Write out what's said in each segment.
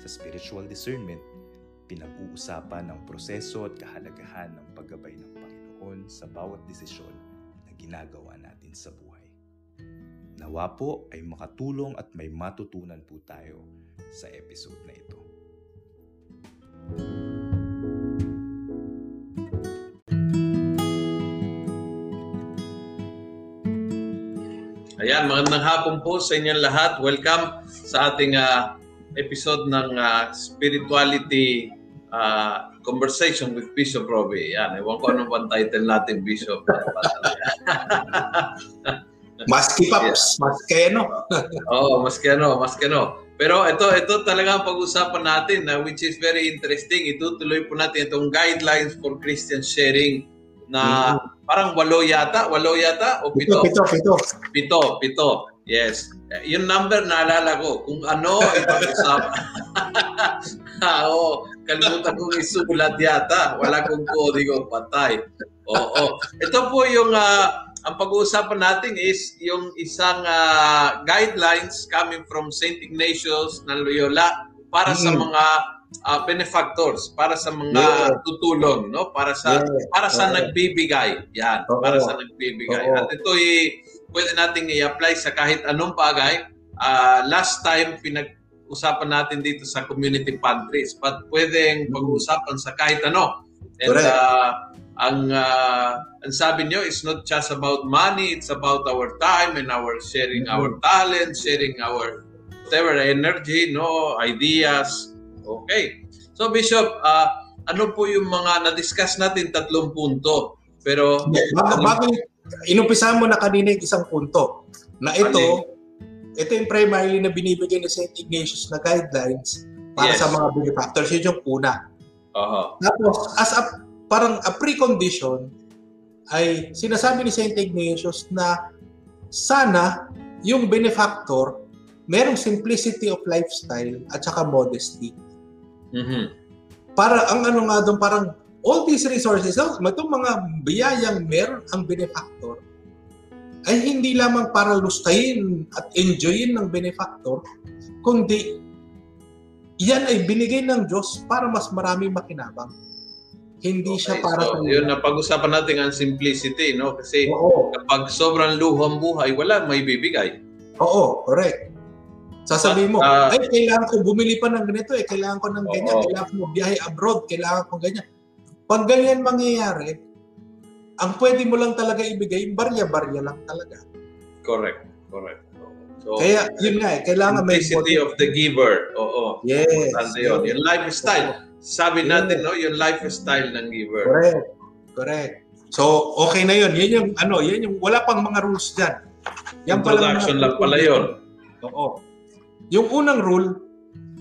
Sa spiritual discernment, pinag-uusapan ng proseso at kahalagahan ng paggabay ng Panginoon sa bawat desisyon na ginagawa natin sa buhay. Nawa po ay makatulong at may matutunan po tayo sa episode na ito. Ayan, magandang hapon po sa inyong lahat. Welcome sa ating uh, episode ng uh, Spirituality uh, Conversation with Bishop Robbie. Yan, ewan ko anong bang title natin, Bishop. maski paps, yeah. maski ano. Oo, oh, maski ano, maski ano. Pero ito, ito talaga ang pag-usapan natin uh, which is very interesting. Itutuloy po natin itong guidelines for Christian sharing na mm-hmm. parang walo yata, walo yata o pito? Pito, pito, pito. Pito, pito. Yes. Yung number naalala ko kung ano ipag-usapan. Oo, kalimutan kong isulat yata. Wala kong kodigo, patay. Oo. Ito po yung uh, ang pag-uusapan natin is yung isang uh, guidelines coming from St. Ignatius ng Loyola para mm. sa mga uh, benefactors, para sa mga yeah. tutulong, no? Para sa yeah. para sa uh, nagbibigay. Yan, uh, para sa nagbibigay. Uh, At ito ay pwede nating i-apply sa kahit anong bagay. Uh, last time, pinag-usapan natin dito sa community pantries. But pwedeng pag-usapan sa kahit ano. And uh, ang, uh, ang sabi nyo is not just about money, it's about our time and our sharing mm-hmm. our talent, sharing our whatever energy, no, ideas. Okay. So Bishop, uh, ano po yung mga na-discuss natin tatlong punto? Pero bago, bago inumpisahan mo na kanina yung isang punto na ito, ano? ito yung primarily na binibigay ni St. Ignatius na guidelines para yes. sa mga benefactors. Yun yung una. Uh-huh. Tapos, as a, parang a precondition, ay sinasabi ni St. Ignatius na sana yung benefactor merong simplicity of lifestyle at saka modesty. Mm-hmm. Para ang ano nga doon parang all these resources, itong mga biyayang meron ang benefactor, ay hindi lamang para lustahin at enjoyin ng benefactor, kundi yan ay binigay ng Diyos para mas marami makinabang. Hindi okay, siya para so, sa yun na pag-usapan natin ang simplicity, no? Kasi Oo. kapag sobrang luho ang buhay, wala may bibigay. Oo, correct. Sasabihin mo, uh, ay, kailangan ko bumili pa ng ganito eh, kailangan ko ng ganyan, oo. kailangan ko biyahe abroad, kailangan ko ganyan. Pag ganyan mangyayari, ang pwede mo lang talaga ibigay, barya-barya lang talaga. Correct. Correct. So, Kaya, yun nga eh, kailangan may... Simplicity of the giver. Oo. Yes. Importante yun. Yung lifestyle. Sabi natin, no, yung lifestyle ng giver. Correct. Correct. So, okay na yun. Yan yung, ano, yan yung, wala pang mga rules dyan. Yan Introduction lang pala yun. Oo. Yung unang rule,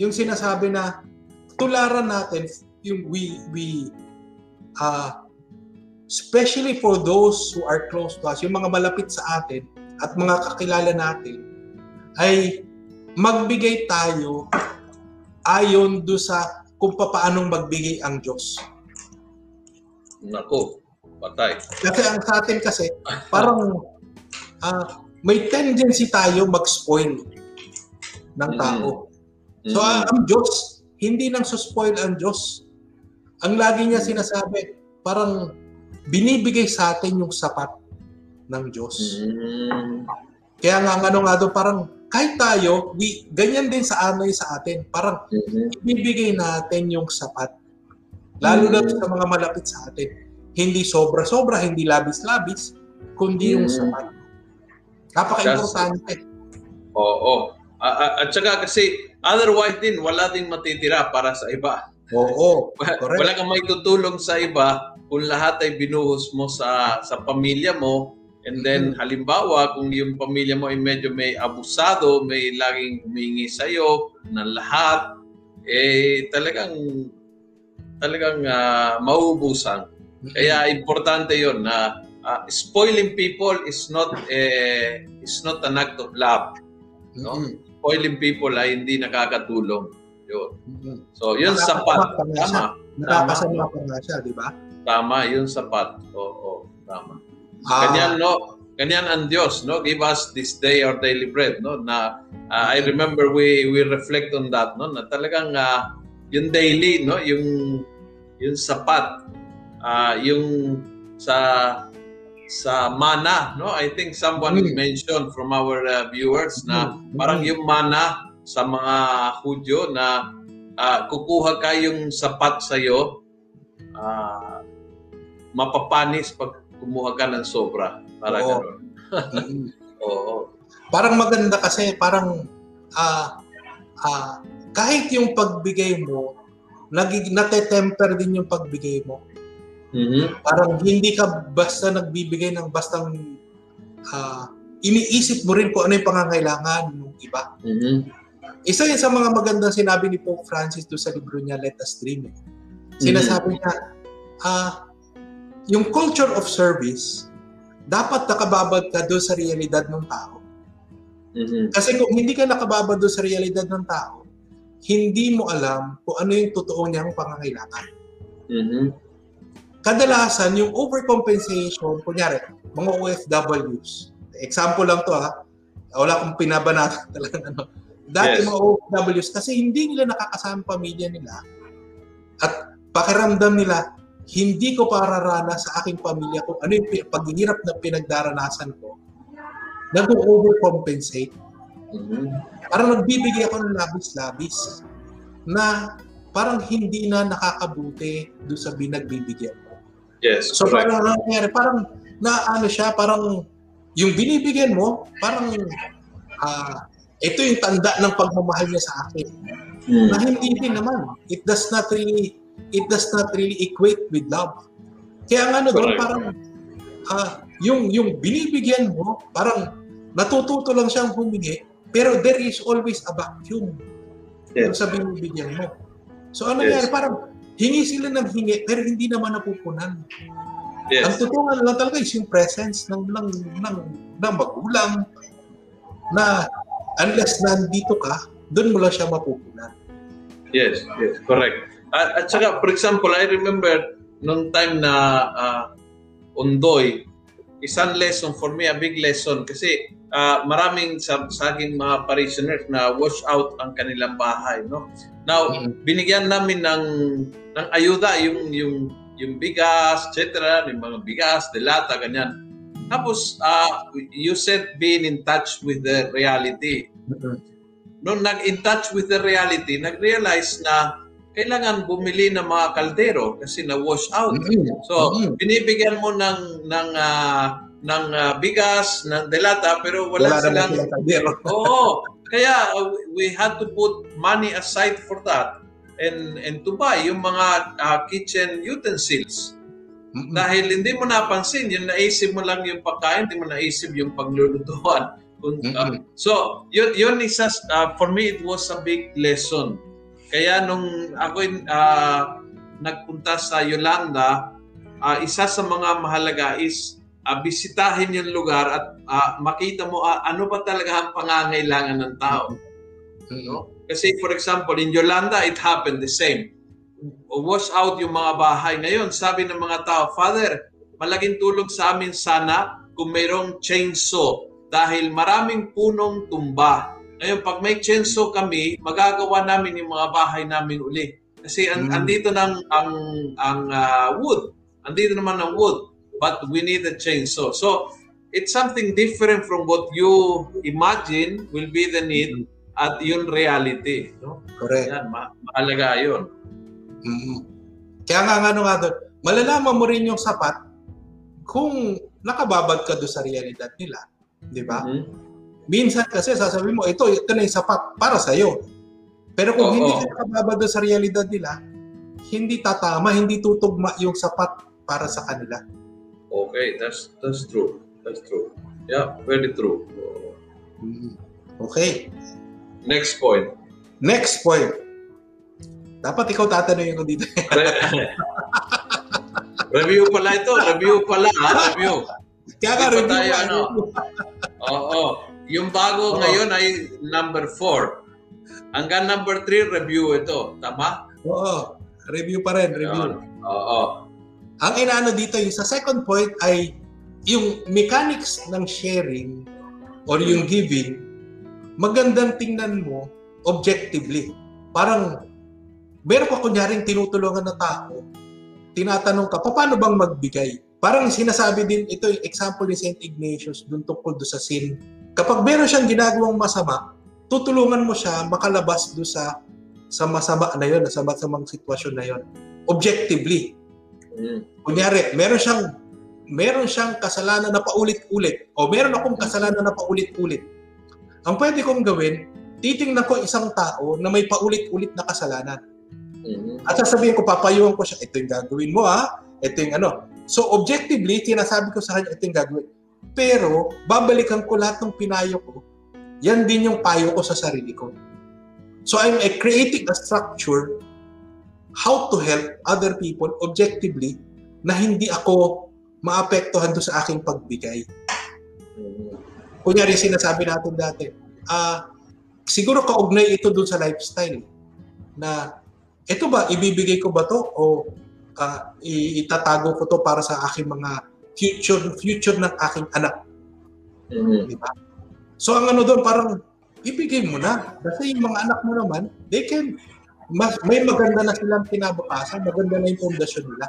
yung sinasabi na tularan natin yung we we uh, especially for those who are close to us, yung mga malapit sa atin at mga kakilala natin, ay magbigay tayo ayon do sa kung paanong magbigay ang Diyos. Nako, patay. Kasi ang sa atin kasi, parang uh, may tendency tayo mag-spoil ng tao. Mm-hmm. So, uh, ang Diyos, hindi nang suspoil ang Diyos. Ang lagi niya sinasabi, parang binibigay sa atin yung sapat ng Diyos. Mm. Kaya nga ano nga doon, parang kahit tayo, we, ganyan din sa anay sa atin. Parang mm-hmm. ibibigay natin yung sapat. Lalo mm. na sa mga malapit sa atin. Hindi sobra-sobra, hindi labis-labis, kundi mm. yung sapat. Napaka-importante. Oo. Oh, oh. At saka kasi otherwise din, wala din matitira para sa iba. Oo, correct. Wala kang may tutulong sa iba kung lahat ay binuhos mo sa sa pamilya mo and then mm-hmm. halimbawa kung yung pamilya mo ay medyo may abusado, may laging humingi sa iyo ng lahat eh talagang talagang uh, mauubusan. Kaya importante 'yon na uh, spoiling people is not eh, is not an act of love. No? Mm-hmm. Spoiling people ay hindi nakakatulong. 'Yun. Mm-hmm. So, 'yun sapat. Tama. Nakakasama pa nga siya, di ba? Tama, 'yun sapat. Oo, oo tama. Ah. Ganyan no, ganyan ang Diyos, no? Give us this day our daily bread, no? Na uh, I remember we we reflect on that, no? Na talagang uh, yung daily, no? Yung yung sapat uh, yung sa sa mana, no? I think someone mm. mentioned from our uh, viewers na mm. parang yung mana sa mga Hudyo na uh, kukuha ka yung sapat sa iyo, uh, mapapanis pag kumuha ka ng sobra. Parang Oo. gano'n. Oo. Parang maganda kasi, parang uh, uh, kahit yung pagbigay mo, nagig nate-temper din yung pagbigay mo. Mm-hmm. Parang hindi ka basta nagbibigay ng bastang uh, iniisip mo rin kung ano yung pangangailangan ng iba. Mm-hmm. Isa yun sa mga magandang sinabi ni Pope Francis do sa libro niya, Let Us Dream. Eh. Sinasabi mm-hmm. niya, uh, yung culture of service, dapat nakababad ka doon sa realidad ng tao. Mm-hmm. Kasi kung hindi ka nakababad doon sa realidad ng tao, hindi mo alam kung ano yung totoo niyang pangangailangan. Mm-hmm kadalasan yung overcompensation, kunyari, mga OFWs, example lang to ha, wala akong pinabanatan talaga ano. Dati yes. mga OFWs, kasi hindi nila nakakasama pamilya nila at pakiramdam nila, hindi ko pararana sa aking pamilya kung ano yung paghihirap na pinagdaranasan ko, nag-overcompensate. Mm-hmm. Parang nagbibigay ako ng labis-labis na parang hindi na nakakabuti doon sa binagbibigyan ko. Yes, So correct. parang nangyari, parang na ano siya, parang yung binibigyan mo, parang uh, ito yung tanda ng pagmamahal niya sa akin. Hmm. Na hindi din naman. It does not really it does not really equate with love. Kaya nga ano doon parang uh, yung yung binibigyan mo, parang natututo lang siyang humingi, pero there is always a vacuum yes. sa binibigyan mo. So ano yes. yan, parang hingi sila ng hingi, pero hindi naman napupunan. Yes. Ang totoo lang talaga is yung presence ng, ng, ng, ng magulang na unless nandito ka, doon mo lang siya mapupunan. Yes, yes, correct. At, at saka, for example, I remember nung time na uh, Undoy, isang lesson for me, a big lesson kasi uh, maraming sa, sa aking mga parishioners na wash out ang kanilang bahay, no? Now, mm-hmm. binigyan namin ng ng ayuda yung yung yung bigas, etc., yung mga bigas, delata, ganyan. Tapos, uh, you said being in touch with the reality. Nung nag-in touch with the reality, nag-realize na kailangan bumili ng mga kaldero kasi na-wash out. Mm-hmm. So, mm-hmm. binibigyan mo ng ng uh, ng uh, bigas, ng delata, pero wala, wala silang... Oo. Kaya uh, we had to put money aside for that and and to buy yung mga uh, kitchen utensils. Mm-hmm. Dahil hindi mo napansin, yung naisip mo lang yung pagkain, hindi mo naisip yung paglulutuan. Uh, so, yun, yun isa, uh, for me, it was a big lesson. Kaya nung ako uh, nagpunta sa Yolanda, uh, isa sa mga mahalaga is uh, bisitahin yung lugar at uh, makita mo uh, ano ba talaga ang pangangailangan ng tao. Mm-hmm. No? Kasi for example, in Yolanda, it happened the same. Wash out yung mga bahay. Ngayon, sabi ng mga tao, Father, malaking tulong sa amin sana kung mayroong chainsaw dahil maraming punong tumba. Ngayon, pag may chainsaw kami, magagawa namin yung mga bahay namin uli. Kasi an- mm. andito nang ang ang uh, wood. Andito naman ang wood. But we need a chainsaw. So, it's something different from what you imagine will be the need. Mm at yun reality. No? Correct. Yan, ma- mahalaga yun. Mm-hmm. Kaya nga ano nga doon, malalaman mo rin yung sapat kung nakababad ka doon sa realidad nila. Di ba? Mm-hmm. Minsan kasi sasabihin mo, ito, ito na yung sapat para sa iyo. Pero kung oh, hindi ka nakababad doon sa realidad nila, hindi tatama, hindi tutugma yung sapat para sa kanila. Okay, that's that's true. That's true. Yeah, very true. Mm-hmm. Okay. Next point. Next point. Dapat ikaw tatanungin ko dito. review pala ito. Review pala. Ha? Review. Kaya ka, review tayo, ano? Oo. Yung bago Oo. ngayon ay number 4. Hanggang number 3, review ito. Tama? Oo. Review pa rin, review. Oo. Ang inaano dito, yung sa second point ay yung mechanics ng sharing or yung giving, magandang tingnan mo objectively. Parang, meron ka kunyaring tinutulungan na tao, tinatanong ka, paano bang magbigay? Parang sinasabi din, ito yung example ni St. Ignatius dun tungkol do sa sin. Kapag meron siyang ginagawang masama, tutulungan mo siya makalabas do sa sa masama na yon, sa masamang sitwasyon na yon. Objectively, Mm. kunyari, meron siyang meron siyang kasalanan na paulit-ulit o meron akong kasalanan na paulit-ulit. Ang pwede kong gawin, titingnan ko isang tao na may paulit-ulit na kasalanan. Mhm. At sasabihin ko, papayuhan ko siya, ito yung gagawin mo ha, ito yung ano. So objectively, sinasabi ko sa kanya, ito yung gagawin. Pero, babalikan ko lahat ng pinayo ko, yan din yung payo ko sa sarili ko. So I'm uh, creating a structure how to help other people objectively na hindi ako maapektuhan doon sa aking pagbigay. Mhm. Kunyari, sinasabi natin dati, ah, siguro kaugnay ito doon sa lifestyle na ito ba, ibibigay ko ba to o i- itatago ko to para sa aking mga future future ng aking anak, Mhm. di ba? So ang ano doon parang ibigay mo na kasi yung mga anak mo naman, they can mas, may maganda na silang kinabukasan, maganda na yung pundasyon nila.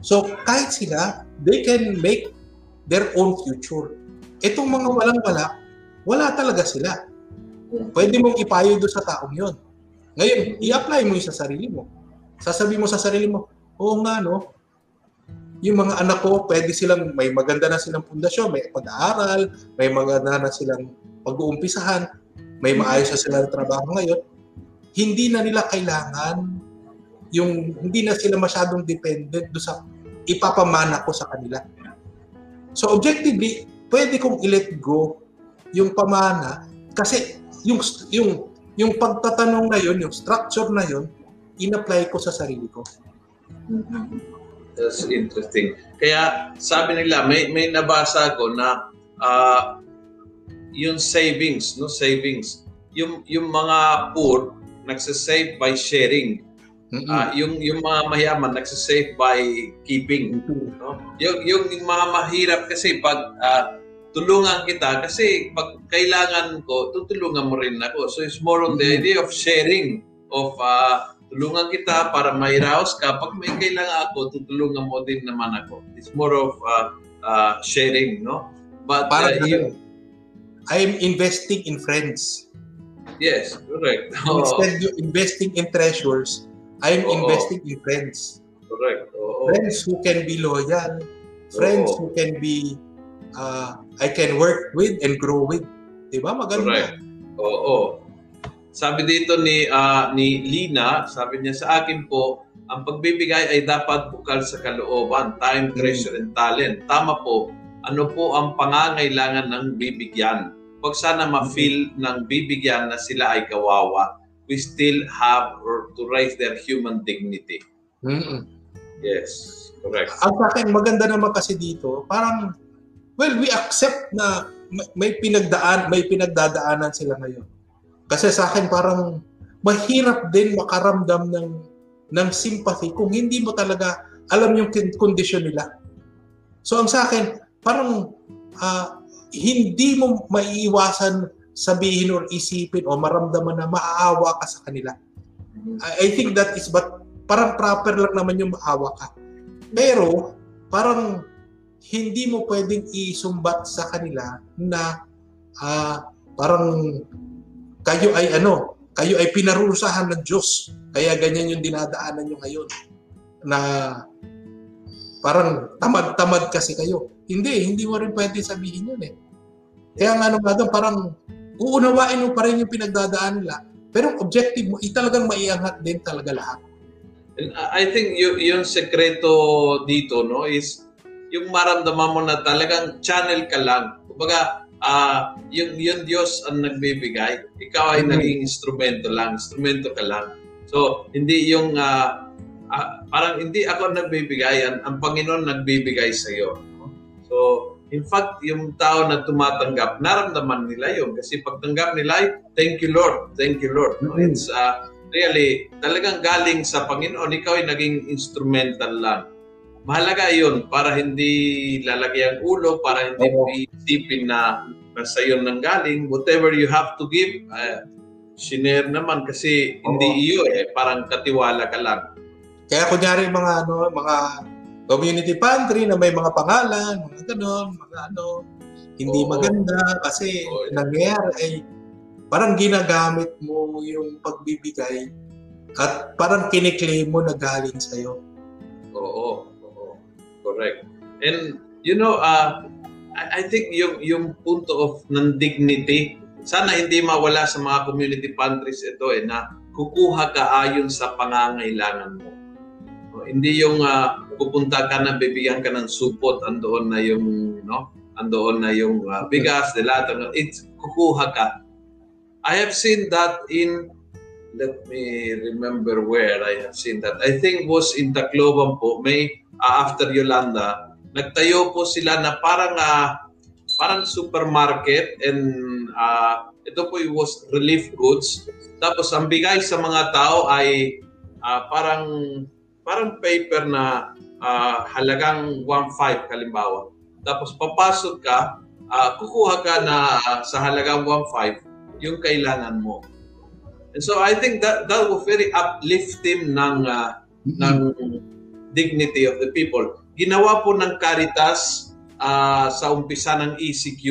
So kahit sila, they can make their own future. Itong mga walang-wala, wala talaga sila. Pwede mong ipayo doon sa taong yon. Ngayon, i-apply mo yung sa sarili mo. Sasabi mo sa sarili mo, oo nga no, yung mga anak ko, pwede silang, may maganda na silang pundasyon, may pag-aaral, may maganda na silang pag-uumpisahan, may maayos na sila na trabaho ngayon. Hindi na nila kailangan yung hindi na sila masyadong dependent do sa ipapamana ko sa kanila. So objectively, pwede kong i-let go yung pamana kasi yung yung yung pagtatanong na yun, yung structure na yun, in-apply ko sa sarili ko. That's interesting. Kaya sabi nila, may may nabasa ko na ah, yung savings, no savings. Yung yung mga poor nagse-save by sharing. Ah, yung yung mga mayaman nagse-save by keeping. No? Yung, yung mga mahirap kasi pag ah, tulungan kita kasi pag kailangan ko, tutulungan mo rin ako. So it's more on the Mhm. idea of sharing of ah, tulungan kita para mairaos ka. Pag may kailangan ako, tutulungan mo din naman ako. It's more of ah, ah, sharing, no? But Parang ah, uh, yung- I'm investing in friends. yes, correct. Oo, Instead of investing in treasures, I'm Oo. investing in friends. correct. Oo. Friends who can be loyal. Friends Oo. who can be, uh, I can work with and grow with. Diba? Maganda. Correct. Oo. Sabi dito ni ah, ni Lina, sabi niya sa akin po, ang pagbibigay ay dapat bukal sa kalooban, time, treasure, and talent. Tama po. Ano po ang pangangailangan ng bibigyan? Huwag sana ma-feel ng bibigyan na sila ay kawawa. We still have or to raise their human dignity. Mm-mm. Yes, correct. Ang sa akin, maganda naman kasi dito, parang, well, we accept na may- pinagdaan, may pinagdadaanan sila ngayon. Kasi sa akin, parang mahirap din makaramdam ng ng sympathy kung hindi mo talaga alam yung kondisyon nila. So ang sa akin, parang ah, hindi mo maiiwasan sabihin or isipin o maramdaman na maaawa ka sa kanila. I, I think that is but parang proper lang naman yung maawa ka. Pero parang hindi mo pwedeng isumbat sa kanila na ah, parang kayo ay ano, kayo ay pinarusahan ng Diyos. Kaya ganyan yung dinadaanan nyo ngayon. Na parang tamad-tamad kasi kayo. Hindi, hindi mo rin pwede sabihin yun eh. Kaya nga nga doon, parang uunawain mo pa rin yung pinagdadaan nila. Pero ang objective mo, italagang maiangat din talaga lahat. And I think y- yung sekreto dito no is yung maramdaman mo na talagang channel ka lang. Kumbaga, ah yung yung Diyos ang nagbibigay, ikaw ay Mhm. naging instrumento lang, instrumento ka lang. So, hindi yung uh, uh, parang hindi ako nagbibigay, ang, ang Panginoon nagbibigay sa iyo. So, in fact, yung tao na tumatanggap, naramdaman nila yun. Kasi pagtanggap nila, thank you Lord, thank you Lord. Mm-hmm. It's uh, really, talagang galing sa Panginoon, ikaw ay naging instrumental lang. Mahalaga yun para hindi lalagyan ulo, para hindi oh. isipin na nasa yun nang galing. Whatever you have to give, uh, sinare naman kasi hindi oh. iyo eh, parang katiwala ka lang. Kaya kunyari mga ano, mga community pantry na may mga pangalan, mga gano'n, mga ano, hindi oh. maganda kasi oh. nangyayari ay parang ginagamit mo yung pagbibigay at parang kiniklaim mo na galing sa'yo. Oo, oo. Correct. And you know, uh, I, I think yung yung punto of ng dignity, sana hindi mawala sa mga community pantries ito eh na kukuha ka ayon sa pangangailangan mo. No, hindi yung uh, pupunta ka na bibigyan ka ng supot andoon na yung no andoon na yung uh, bigas, delata, it's kukuha ka I have seen that in, let me remember where I have seen that. I think was in Tacloban po, may uh, after Yolanda, nagtayo po sila na parang uh, parang supermarket and uh, ito po was relief goods. Tapos ang bigay sa mga tao ay uh, parang parang paper na uh, halagang 1.5 kalimbawa. Tapos papasok ka, uh, kukuha ka na uh, sa halagang 1.5 yung kailangan mo. And so I think that that will very uplifting ng uh, mm-hmm. ng dignity of the people. Ginawa po ng Caritas uh, sa umpisa ng ECQ,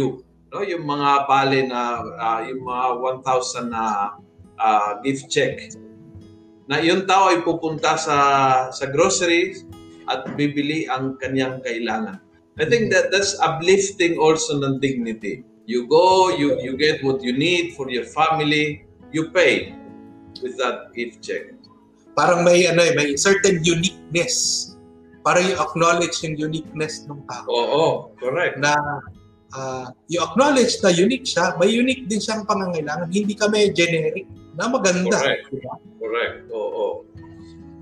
no? Yung mga bale na uh, yung mga 1,000 na uh, gift check. Na yung tao ay pupunta sa sa grocery at bibili ang kanyang kailangan. I think that that's uplifting also ng dignity. You go, you, you get what you need for your family, you pay with that gift check. Parang may ano eh, may certain uniqueness. Para you acknowledge yung uniqueness ng tao. Oo, oh, correct. Na uh, you acknowledge na unique siya, may unique din siyang pangangailangan. Hindi kami generic na maganda. Correct. Diba? Correct. Oo. Oh, oh.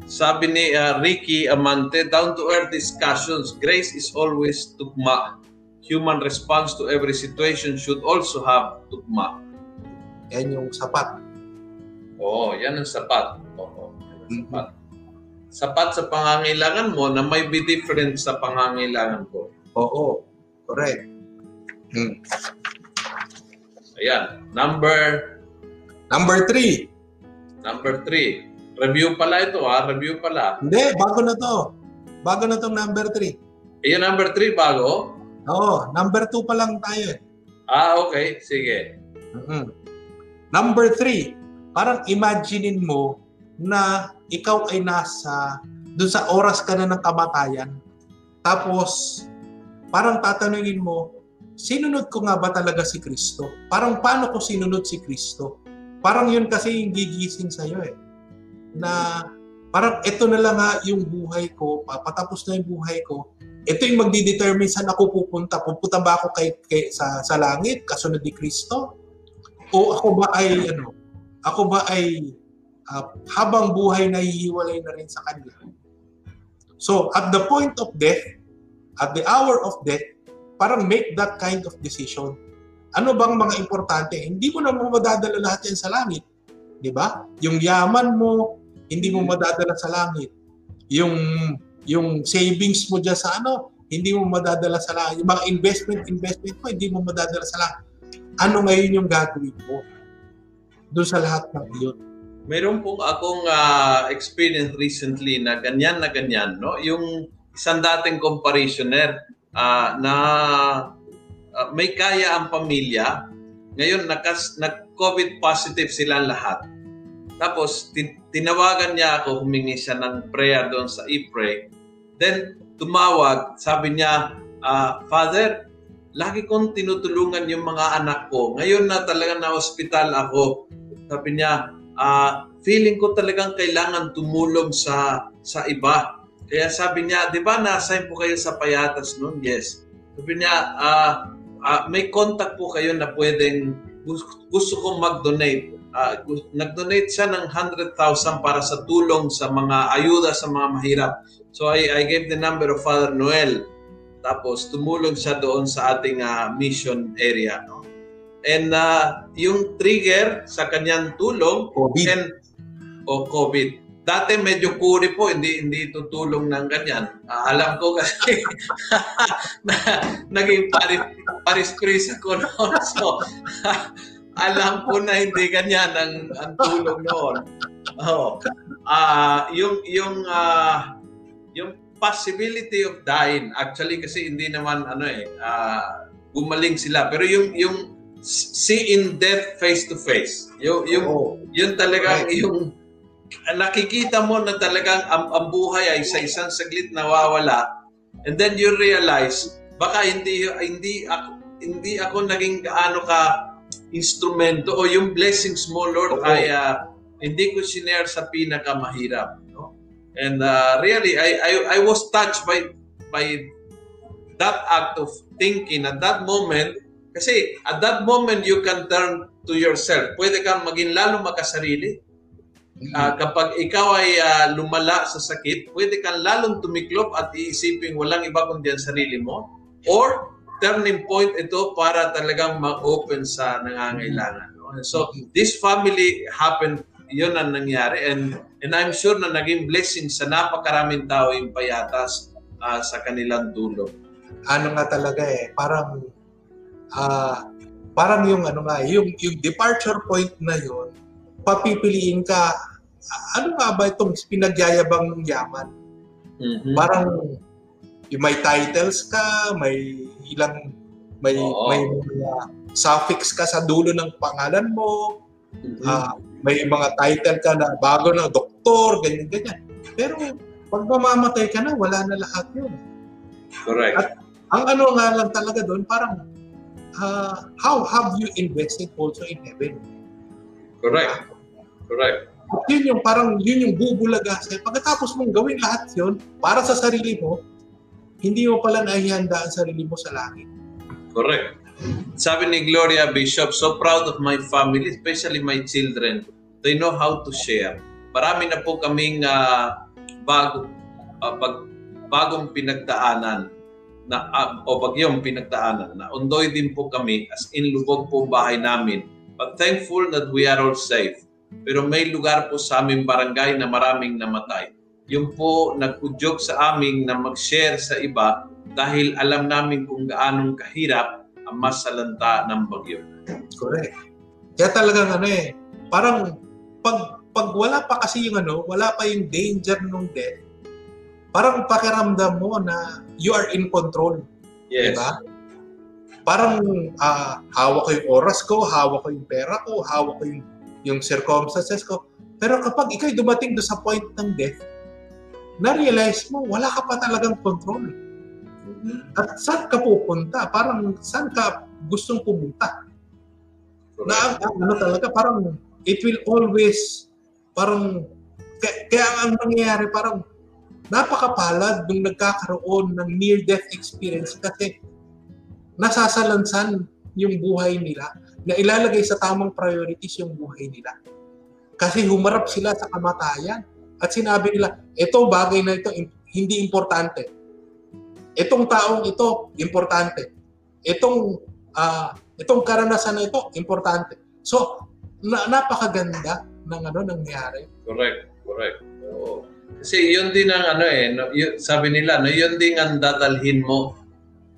Sabi ni uh, Ricky Amante, down to earth discussions, grace is always tugma human response to every situation should also have tugma. Yan yung sapat. Oo, yan ang sapat. Oo, yan ang. Mm-hmm. Sapat sa pangangailangan mo na may be different sa pangangailangan ko. Oo, correct. Hmm. Ayan, number... Number three. Number three. Review pala ito ha, review pala. Hindi, bago na to. Bago na tong number three. Ayan, number three, bago? Oo, number 2 pa lang tayo. Eh. Ah, okay. Sige. Mm-hmm. Number 3, parang imaginein mo na ikaw ay nasa dun sa oras ka na ng kamatayan. Tapos, parang tatanungin mo, sinunod ko nga ba talaga si Kristo? Parang paano ko sinunod si Kristo? Parang yun kasi yung gigising sa'yo eh. Na parang ito na lang nga yung buhay ko, papatapos na yung buhay ko, ito yung magdidetermine saan ako pupunta. Pupunta ba ako kay, kay sa, sa langit, kasunod ni Kristo? O ako ba ay, ano, ako ba ay uh, habang buhay na hihiwalay na rin sa Kanya? So, at the point of death, at the hour of death, parang make that kind of decision. Ano bang mga importante? Hindi mo na madadala lahat yan sa langit. Di ba? Yung yaman mo, hindi mo madadala sa langit. Yung yung savings mo dyan sa ano, hindi mo madadala sa langit. Yung mga investment, investment mo, hindi mo madadala sa langit. Ano ngayon yung gagawin mo? Doon sa lahat ng iyon. Meron po akong uh, experience recently na ganyan na ganyan, no? Yung isang dating comparationer uh, na uh, may kaya ang pamilya, ngayon nakas, nag-COVID positive silang lahat. Tapos, tin- tinawagan niya ako, humingi siya ng prayer doon sa e-pray. Then, tumawag, sabi niya, uh, Father, lagi kong tinutulungan yung mga anak ko. Ngayon na talaga na hospital ako. Sabi niya, uh, feeling ko talagang kailangan tumulong sa sa iba. Kaya sabi niya, di ba na-assign po kayo sa payatas noon? Yes. Sabi niya, uh, uh, may contact po kayo na pwedeng gusto kong mag-donate uh, nag-donate siya ng 100,000 para sa tulong sa mga ayuda sa mga mahirap. So I, I gave the number of Father Noel. Tapos tumulong siya doon sa ating uh, mission area. And uh, yung trigger sa kanyang tulong COVID. and o oh, COVID. Dati medyo kuri po, hindi hindi tutulong ng ganyan. Uh, alam ko kasi na, naging paris, paris Chris ako noon. So, alam ko na hindi ganyan ang, ang tulong noon. Oh. Uh, yung yung uh, yung possibility of dying actually kasi hindi naman ano eh uh, gumaling sila pero yung yung seeing death face to face yung yung oh. yun talagang right. yung nakikita mo na talagang ang, ang buhay ay sa isang saglit nawawala and then you realize baka hindi hindi ako hindi ako naging gaano ka instrumento o yung blessings mo Lord oh. ay uh, hindi ko sinare sa pinakamahirap no and uh, really I, I I was touched by by that act of thinking at that moment kasi at that moment you can turn to yourself pwede kang maging lalo makasarili Uh, kapag ikaw ay uh, lumala sa sakit, pwede kang lalong tumiklop at iisipin walang iba kundi ang sarili mo. Or turning point ito para talagang ma-open sa nangangailangan. No? So this family happened, yun ang nangyari. And, and I'm sure na naging blessing sa napakaraming tao yung payatas uh, sa kanilang dulo. Ano nga talaga eh, parang uh, parang yung ano nga, yung, yung departure point na yun, papipiliin ka ano nga ba itong pinagyayabang ng yaman? Mm-hmm. Parang may titles ka, may ilang may Oo. may mga suffix ka sa dulo ng pangalan mo. Mm-hmm. Uh, may mga title ka na bago na doktor, ganyan ganyan. Pero pag mamamatay ka na, wala na lahat 'yun. Correct. At ang ano nga lang talaga doon, parang uh, how have you invested also in heaven? Correct. Correct. At yun yung parang yun yung bubulaga sa'yo. Pagkatapos mong gawin lahat yun para sa sarili mo, hindi mo pala naihanda ang sarili mo sa langit. Correct. Sabi ni Gloria Bishop, so proud of my family, especially my children. They know how to share. Marami na po kaming uh, bago, uh, pag, bagong pinagdaanan na uh, o bagyong pinagdaanan na undoy din po kami as in lubog po bahay namin. But thankful that we are all safe. Pero may lugar po sa aming barangay na maraming namatay. Yung po nag-udyok sa amin na mag-share sa iba dahil alam namin kung gaanong kahirap ang masalanta ng bagyo. Correct. Kaya talagang ano eh, parang pag, pag wala pa kasi yung ano, wala pa yung danger ng death, parang pakiramdam mo na you are in control. Yes. Diba? Parang uh, hawak ko yung oras ko, hawak ko yung pera ko, hawak ko yung yung circumstances ko. Pero kapag ikaw dumating do sa point ng death, na-realize mo, wala ka pa talagang control. At saan ka pupunta? Parang saan ka gustong pumunta? Na ano talaga, parang it will always, parang, kaya, kaya ang nangyayari, parang napakapalad nung nagkakaroon ng near-death experience kasi nasasalansan yung buhay nila na ilalagay sa tamang priorities yung buhay nila. Kasi humarap sila sa kamatayan at sinabi nila, ito bagay na ito hindi importante. Itong taong ito importante. Itong uh, itong karanasan na ito importante. So na, napakaganda ng ano nangyari. Correct, correct. Oo. Kasi yun din ang ano eh, no, yun, sabi nila, no, yun din ang dadalhin mo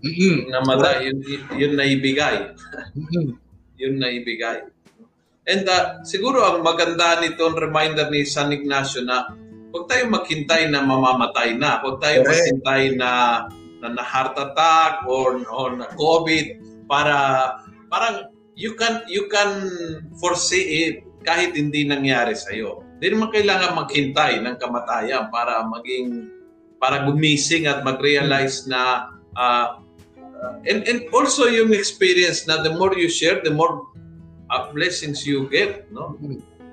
mm-hmm. na mata, yun, yun na ibigay. Mm-hmm yun na ibigay. And uh, siguro ang maganda nito, ang reminder ni San Ignacio na huwag tayo maghintay na mamamatay na. Huwag tayo okay. maghintay na, na, na heart attack or, or na COVID para parang you can you can foresee it kahit hindi nangyari sa iyo. Hindi naman kailangan maghintay ng kamatayan para maging para gumising at mag-realize na uh, and, and also yung experience na the more you share, the more uh, blessings you get. No?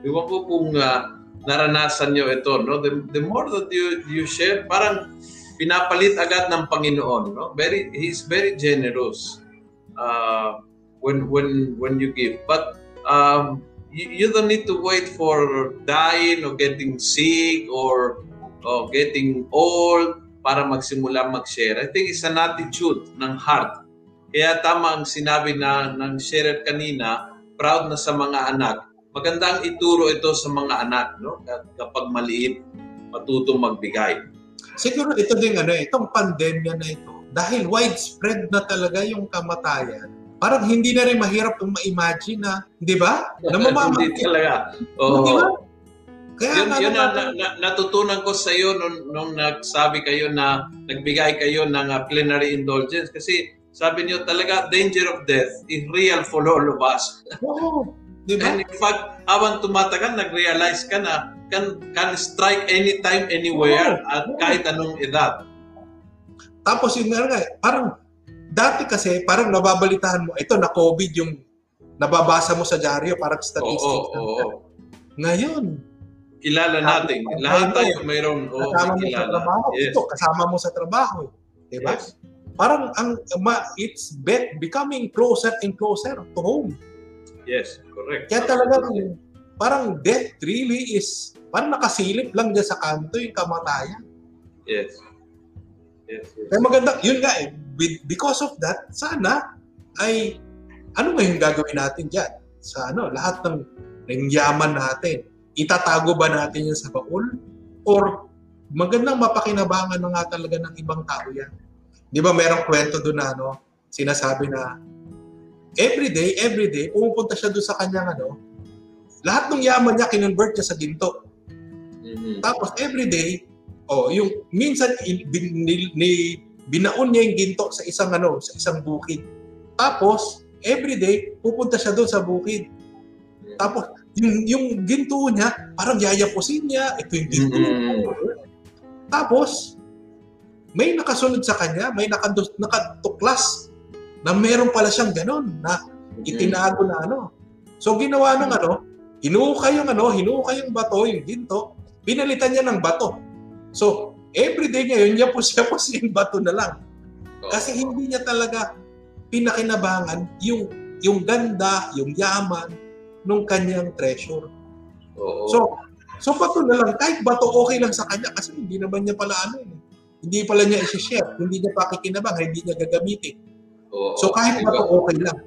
Iwan ko kung uh, naranasan nyo ito. No? The, the more that you, you share, parang pinapalit agad ng Panginoon. No? Very, He's very generous uh, when, when, when you give. But um, you, you don't need to wait for dying or getting sick or or getting old para magsimula mag-share. I think it's an attitude ng heart. Kaya tama ang sinabi na ng sharer kanina, proud na sa mga anak. Magandang ituro ito sa mga anak, no? Kapag maliit, matutong magbigay. Siguro ito din ano, eh, itong pandemya na ito, dahil widespread na talaga yung kamatayan, parang hindi na rin mahirap yung ma-imagine na, di ba? Na Hindi talaga. Oo. Di ba? Kaya yun, nga yun na, na, na- natutunan ko sa iyo nung, nung nagsabi kayo na nagbigay kayo ng uh, plenary indulgence kasi sabi niyo talaga danger of death is real for all of us. Oo. Di ba? And in fact, habang tumatagal, nag-realize ka na can, can strike anytime, anywhere, Oo. at Oo. kahit anong edad. Tapos yun nga, nga, parang dati kasi parang nababalitaan mo, ito na COVID yung nababasa mo sa dyaryo, parang Oo, statistics. oo, oo. Ngayon, Kilala natin. Lahat tayo mayroon. Oo, kasama mo may sa kilala. trabaho. Yes. Ito, kasama mo sa trabaho. Di ba? Yes. Parang ang ma, it's be, becoming closer and closer to home. Yes, correct. Kaya talaga parang death really is parang nakasilip lang dyan sa kanto yung kamatayan. Yes. Yes, yes. Kaya maganda, yun nga eh, be- because of that, sana ay ano yung gagawin natin dyan? Sa ano, lahat ng, ng yaman natin, itatago ba natin yan sa baul? Or magandang mapakinabangan na nga talaga ng ibang tao yan? Di ba merong kwento doon na ano, sinasabi na every day, every day, pumupunta siya doon sa kanyang ano, lahat ng yaman niya kinonvert niya sa ginto. Mhm. Tapos every day, oh, yung minsan ni, ni- binaon niya yung ginto sa isang ano, sa isang bukid. Tapos every day pupunta siya doon sa bukid. Tapos yung, yung ginto niya, parang yayapusin niya, ito yung ginto. Mhm. Tapos may nakasunod sa kanya, may nakadus, nakatuklas na meron pala siyang ganon na itinago na ano. So ginawa ng ano, hinuukay yung ano, hinuukay yung bato, yung ginto, pinalitan niya ng bato. So, everyday ngayon, niya po siya po yung bato na lang. Kasi hindi niya talaga pinakinabangan yung yung ganda, yung yaman nung kanyang treasure. Oo. So, so bato na lang, kahit bato okay lang sa kanya kasi hindi naman niya pala ano eh. Hindi pala niya isi-share, hindi niya pakikinabang, hindi niya gagamitin. Oo. So kahit Diba? bato okay lang,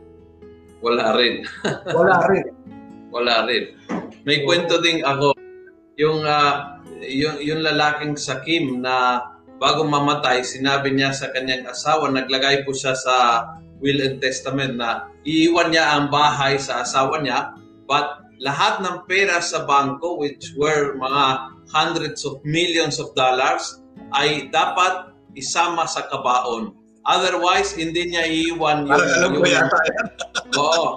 Wala rin. wala rin. Wala rin. May kwento ding ako. Yung, ah, yung, yung lalaking sa Kim na bago mamatay, sinabi niya sa kanyang asawa, naglagay po siya sa will and testament na iiwan niya ang bahay sa asawa niya, but lahat ng pera sa bangko, which were mga hundreds of millions of dollars, ay dapat isama sa kabaon. Otherwise, hindi niya iiwan yung... Alam ko yata yan. Oo.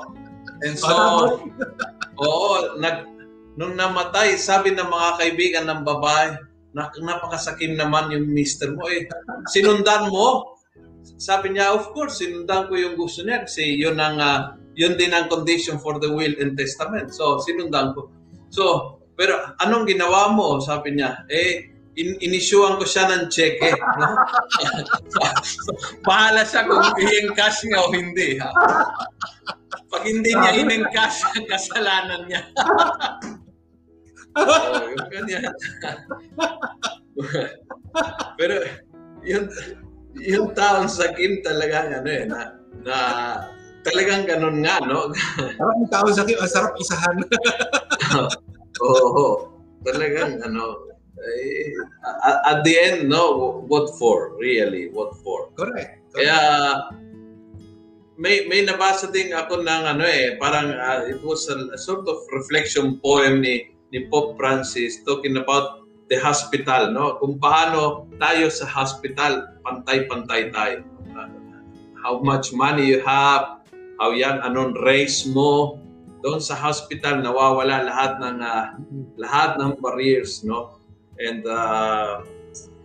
And so, Oo, nag nung namatay, sabi ng mga kaibigan ng babae, napakasakim naman yung mister mo eh. Sinundan mo? Sabi niya, of course, sinundan ko yung gusto niya kasi yun ang ah, yun din ang condition for the will and testament. So, sinundan ko. So, pero anong ginawa mo? Sabi niya, eh, in inisyuan ko siya ng cheque. No? Bahala siya kung i-encash niya o hindi. Ha? Pag hindi niya in-encash, kasalanan niya. oh, yung ganyan. Pero yung yung taong sa Kim talaga ano eh na, na talagang ganun nga no. Parang yung tao sa akin, ang sarap isahan. Oo. Talagang ano eh, at, the end no what for really what for Correct. Kaya may may nabasa din ako ng ano eh parang uh, it was a, a sort of reflection poem ni ni Pope Francis talking about the hospital no? Kung paano tayo sa hospital pantay-pantay tayo. Uh, how much money you have how yan anong race mo. Doon sa hospital nawawala lahat ng ah, lahat ng barriers no? And uh,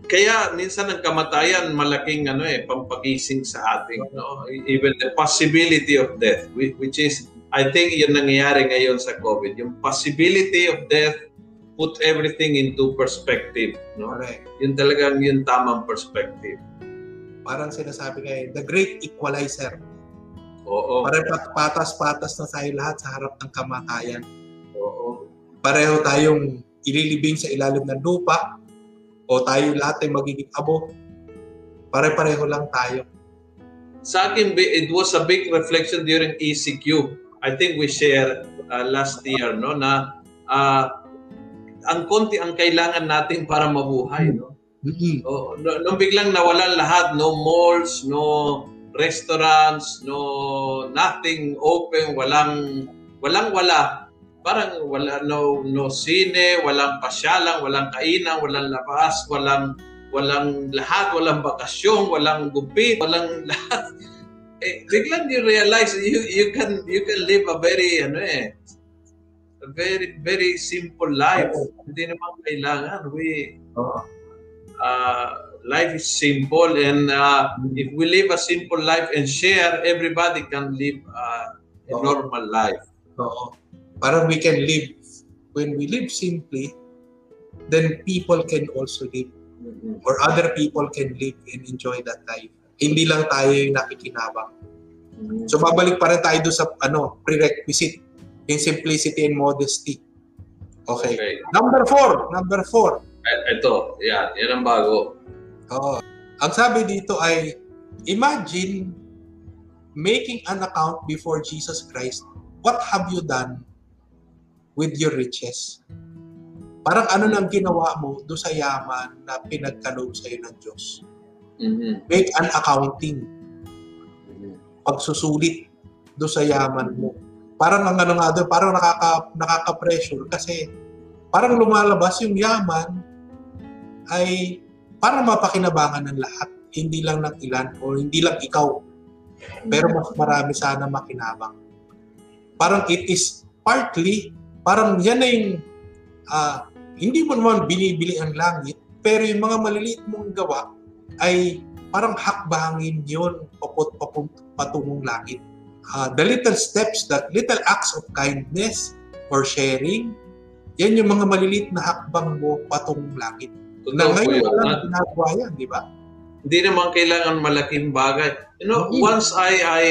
kaya minsan ang kamatayan malaking ano eh pampagising sa ating no? Even the possibility of death whi- which is I think yun nangyayari ngayon sa COVID yung possibility of death put everything into perspective no Correct. yun talagang yung tamang perspective Parang sinasabi ngayon, the great equalizer. oo Parang pat- patas-patas na tayo lahat sa harap ng kamatayan. pareho tayong ililibing sa ilalim ng lupa o tayo lahat ay magiging abo. Pare-pareho lang tayo. Sa akin, it was a big reflection during ECQ. I think we shared uh, last year no na uh, ang konti ang kailangan natin para mabuhay no. Mm-hmm. Oh, no, nung biglang nawalan lahat, no malls, no restaurants, no nothing open, walang walang wala. Parang wala no no sine, walang pasyalan, walang kainan, walang labas, walang walang lahat, walang bakasyon, walang gupit, walang lahat. Eh, you realize you you can you can live a very ano eh a very very simple life. Hindi naman kailangan we uh, life is simple and uh, if we live a simple life and share everybody can live uh, a Oo. normal life. Oo. Parang we can live, when we live simply, then people can also live or other people can live and enjoy that life. Hindi lang tayo yung nakikinabang. So babalik pa rin tayo doon sa ano, prerequisite, yung simplicity and modesty. Okay. Okay. Number four. Number four. Ito, yan. Yan ang bago. Oo. Ang sabi dito ay, imagine making an account before Jesus Christ. What have you done with your riches? Parang ano nang ginawa mo do sa yaman na pinagkaloob sa'yo ng Diyos. Mhm. Make an accounting. Pagsusulit do sa yaman mo. Parang ang ano nga doon, parang nakaka, nakaka-pressure kasi parang lumalabas yung yaman ay parang mapakinabangan ng lahat. Hindi lang ng ilan o hindi lang ikaw. Pero mas marami sana makinabang. Parang it is partly, parang yan na yung, ah, hindi mo naman binibili ang langit, pero yung mga maliliit mong gawa ay parang hakbangin yun paput paput patungong langit. Ah, the little steps, that little acts of kindness or sharing, yan yung mga maliliit na hakbang mo patungong langit. Na po ngayon wala na ginagawa yan, di ba? Hindi naman kailangan malaking bagay. You know, Mhm. once I I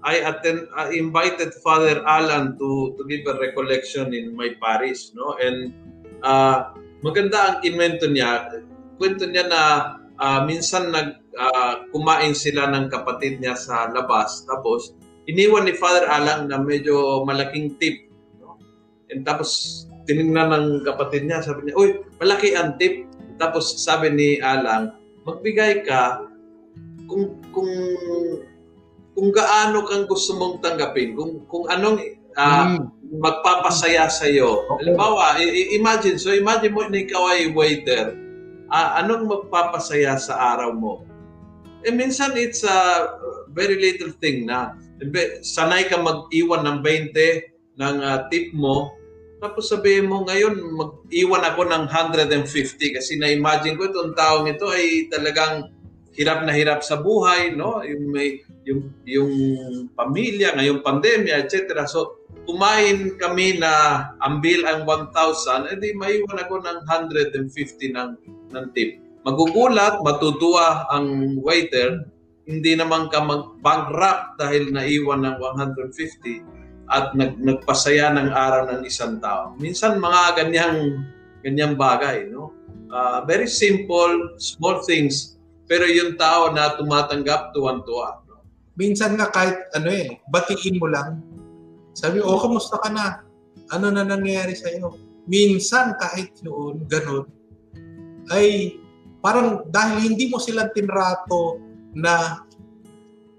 I attend I invited Father Alan to to give a recollection in my parish, no? And uh, maganda ang invento niya. Kwento niya na ah, minsan nag ah, kumain sila ng kapatid niya sa labas tapos iniwan ni Father Alan na medyo malaking tip, no? And tapos tiningnan ng kapatid niya, sabi niya, "Uy, malaki ang tip." Tapos sabi ni Alang, magbigay ka kung kung kung gaano kang gusto mong tanggapin, kung kung anong ah, Mm. magpapasaya sa iyo. Okay. Halimbawa, i- imagine, so imagine mo na ikaw ay waiter, ah, anong magpapasaya sa araw mo? Eh minsan it's a very little thing na sanay ka mag-iwan ng 20 ng ah, tip mo, tapos sabihin mo ngayon mag-iwan ako ng 150 kasi na-imagine ko itong taong ito ay talagang hirap na hirap sa buhay, no? Yung may yung yung pamilya, ngayong pandemya, etc. So kumain kami na ang bill ang 1,000, edi maiwan ako ng 150 ng ng tip. Magugulat, matutuwa ang waiter, hindi naman ka mag-bankrupt dahil naiwan ng 150 at nag, nagpasaya ng araw ng isang tao. Minsan mga ganyang ganyang bagay, no? Ah, very simple, small things, pero yung tao na tumatanggap tuwan-tuwa. No? Minsan nga kahit ano eh, batiin mo lang. Sabi, oh, kamusta ka na? Ano na nangyayari sa'yo? Minsan kahit yun, ganun, ay parang dahil hindi mo silang tinrato na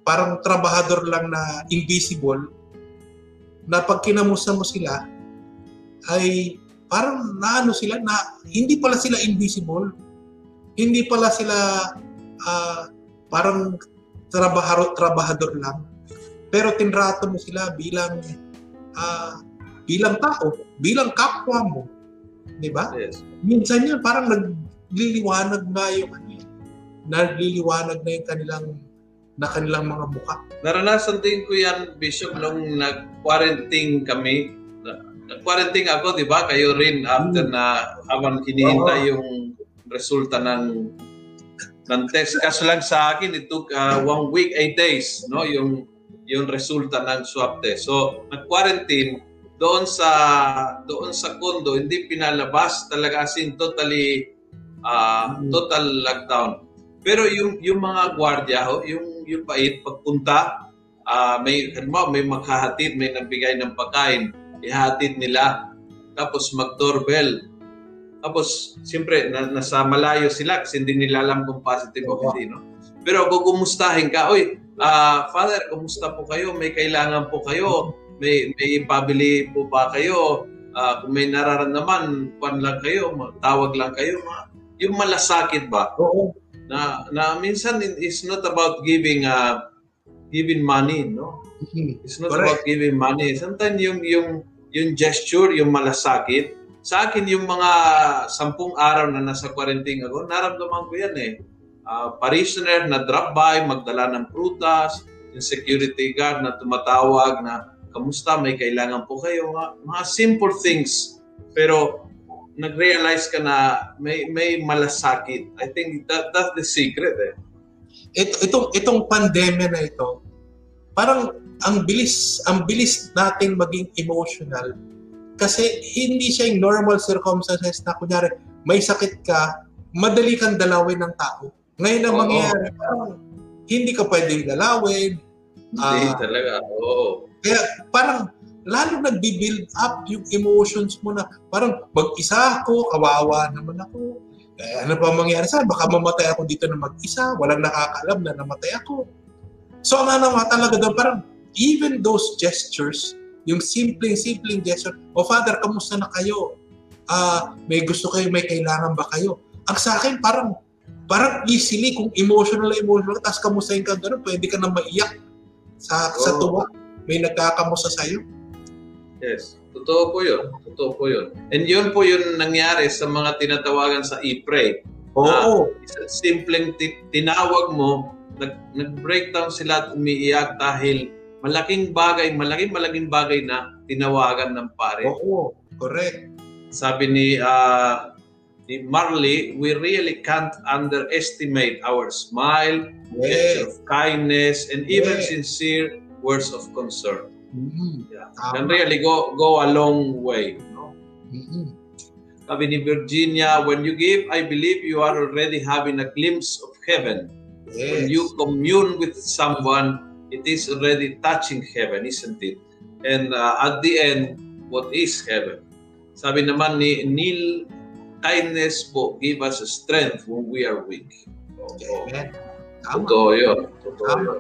parang trabahador lang na invisible, na pag kinamusta mo sila, ay parang naano sila na hindi pala sila invisible. Hindi pala sila ah, parang trabahador, trabahador lang. Pero tinrato mo sila bilang ah, bilang tao, bilang kapwa mo. 'Di ba? Yes. Minsan yan parang nagliliwanag nga yung ano, eh, nagliliwanag na yung kanilang na kanilang mga mukha. Naranasan din ko yan, Bishop, nung nag-quarantine kami. Na- Nag-quarantine ako, di ba? Kayo rin after na habang hinihintay yung resulta ng ng test. Kaso lang sa akin, it took uh, one week, eight days, no? Yung yung resulta ng swab test. So, nag-quarantine. doon sa doon sa kondo hindi pinalabas talaga as in totally uh, total lockdown. Pero yung yung mga gwardiya ho, yung yung pait pagpunta uh, may halimbawa may maghahatid, may nagbigay ng pagkain, ihatid nila tapos mag-doorbell. Tapos, siyempre, na, nasa malayo sila kasi hindi nila alam kung positive o hindi, no? Pero kung kumustahin ka, oy, uh, Father, kumusta po kayo? May kailangan po kayo? May, may pabili po ba kayo? Uh, kung may nararamdaman, kwan lang kayo, tawag lang kayo. Yung malasakit ba? Oo. Na, na minsan it's not about giving uh, giving money, no? Mm-hmm. It's not Correct. about giving money. Sometimes yung yung yung gesture, yung malasakit, sa akin yung mga sampung araw na nasa quarantine ako, naramdaman ko yan eh. Uh, parishioner na drop by, magdala ng prutas, yung security guard na tumatawag na, kamusta, may kailangan po kayo. Mga, mga simple things. Pero nag-realize ka na may may malasakit. I think that that's the secret eh. Ito, itong itong pandemya na ito, parang ang bilis, ang bilis natin maging emotional kasi hindi siya yung normal circumstances na kunyari may sakit ka, madali kang dalawin ng tao. Ngayon ang mangyayari, parang hindi ka pwedeng dalawin. Hindi uh, talaga, oo. Kaya parang lalo nagbi-build up yung emotions mo na parang mag-isa ako, kawawa naman ako. Eh, ano pa mangyayari sa Baka mamatay ako dito na mag-isa, walang nakakaalam na namatay ako. So ang ano nga talaga doon, parang even those gestures, yung simpleng-simpleng gesture, O oh, Father, kamusta na kayo? Uh, may gusto kayo, may kailangan ba kayo? Ang sa akin, parang parang easily, kung emotional emotional, tapos kamustahin ka gano'n, pwede ka na maiyak sa, oh. sa tuwa. May nagkakamusta sa'yo. Yes. Totoo po yun. Totoo po yun. And yun po yung nangyari sa mga tinatawagan sa e-pray. Oo. Uh, simpleng tinawag mo, nag, nag-breakdown sila at umiiyak dahil malaking bagay, malaking malaking bagay na tinawagan ng pare. Oo, correct. Sabi ni uh, ni Marley, we really can't underestimate our smile, yes. of kindness, and even yes. sincere words of concern. Mm-hmm. Yeah. Can really go go a long way. No? Mm-hmm. Sabi ni Virginia, when you give, I believe you are already having a glimpse of heaven Yes. When you commune with someone, it is already touching heaven, isn't it? And uh, at the end, what is heaven? Sabi naman ni Neil, kindness po give us strength when we are weak. Oo. Amen. Totoo yun. Totoo yun.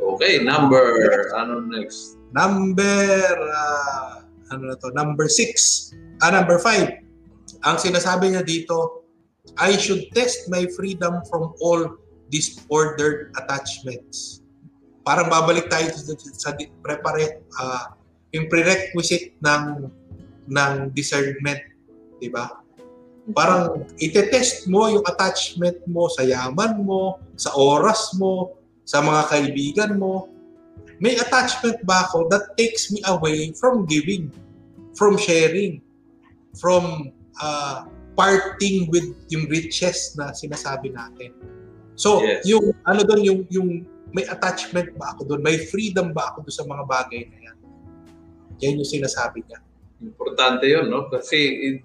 Okay, number, ano next? Number, uh, ano na to? Number six. Ah, number five. Ang sinasabi niya dito, I should test my freedom from all disordered attachments. Parang babalik tayo sa, sa prepare, uh, yung prerequisite ng ng discernment, di ba? Parang ite-test mo yung attachment mo sa yaman mo, sa oras mo, sa mga kaibigan mo. May attachment ba ako that takes me away from giving, from sharing, from uh, parting with yung riches na sinasabi natin. So, yes. yung ano doon yung yung may attachment ba ako doon? May freedom ba ako doon sa mga bagay na yan? Yan yung sinasabi niya. Importante 'yon, no? Kasi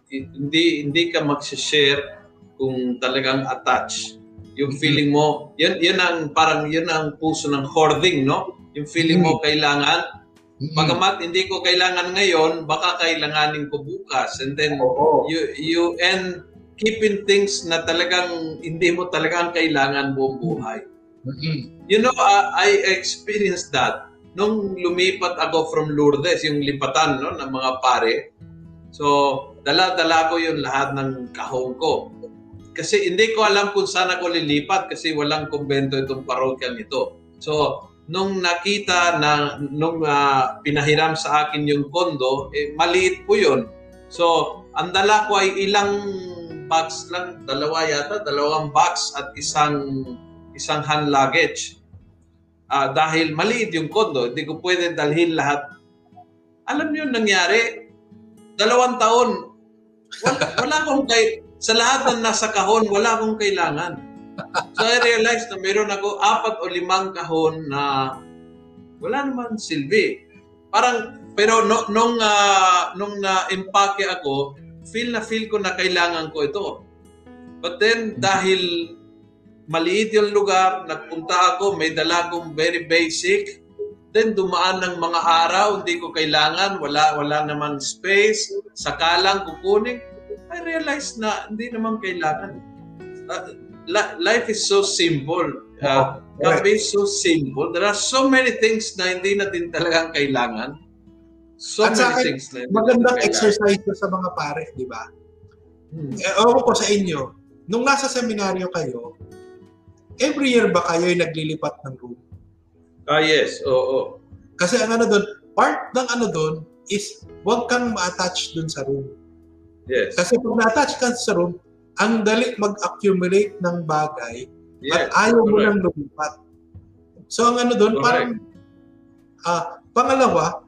hindi hindi ka mag-share kung talagang attach. Yung feeling mo, yan yan ang parang yan ang puso ng hoarding, no? Yung feeling mo kailangan. Bagamat hindi ko kailangan ngayon, baka kailanganin ko bukas. And then Oo. you you end keeping things na talagang hindi mo talagang kailangan buong buhay. Mm-hmm. You know, uh, I experienced that nung lumipat ako from Lourdes, yung lipatan no, ng mga pare. So, dala-dala ko yung lahat ng kahong ko. Kasi hindi ko alam kung saan ako lilipat kasi walang kumbento itong parokyang ito. So, nung nakita na nung uh, pinahiram sa akin yung kondo, eh, maliit po yun. So, ang dala ko ay ilang box lang, dalawa yata, dalawang box at isang isang hand luggage. Uh, dahil maliit yung kondo, hindi ko pwede dalhin lahat. Alam niyo nangyari? Dalawang taon, wala, wala akong kay, sa lahat ng nasa kahon, wala akong kailangan so I realized na meron ako apat o limang kahon na wala naman silbi. Parang pero no, nung uh, nung na-impake ako, feel na feel ko na kailangan ko ito. But then dahil maliit yung lugar, nagpunta ako, may dala kong very basic, then dumaan ng mga araw, hindi ko kailangan, wala wala naman space, sakalang kukunin. I realized na hindi naman kailangan. Uh, life is so simple. Uh, life is so simple. There are so many things na hindi natin talagang kailangan. So At many akin, things na magandang exercise ko sa mga pare, di ba? Hmm. Eh, ko sa inyo, nung nasa seminaryo kayo, every year ba kayo ay naglilipat ng room? Ah, yes. Oo. Oh, oh. Kasi ang ano doon, part ng ano doon is huwag kang ma-attach doon sa room. Yes. Kasi pag na-attach ka sa room, ang dali mag-accumulate ng bagay yes, at ayaw mo nang lumipat. So ang ano doon, parang uh, pangalawa,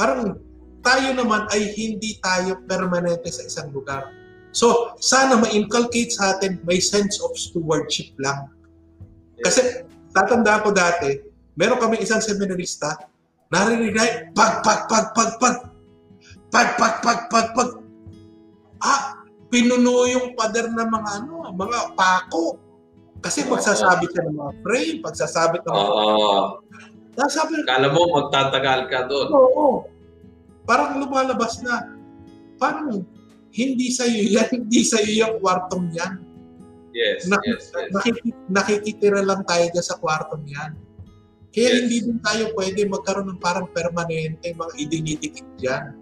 parang tayo naman ay hindi tayo permanente sa isang lugar. So, sana ma-inculcate sa atin may sense of stewardship lang. Kasi, tatanda ko dati, meron kami isang seminarista, narinig na, pag, pag, pag, pag, pag, pag, pag, pag, pag, pag, ah, pinuno yung pader ng mga ano, mga pako. Kasi magsasabi siya ng mga frame, pagsasabit ng mga... Oo. Uh, sabi, Kala mo magtatagal ka doon. Oo. Parang lumalabas na, parang hindi sa iyo yan, hindi sa iyo yung kwartong yan. Yes, Nak- yes, yes. Nakik- nakikitira lang tayo dyan sa kwartong yan. Kaya yes. hindi din tayo pwede magkaroon ng parang permanente mga idinidikit dyan.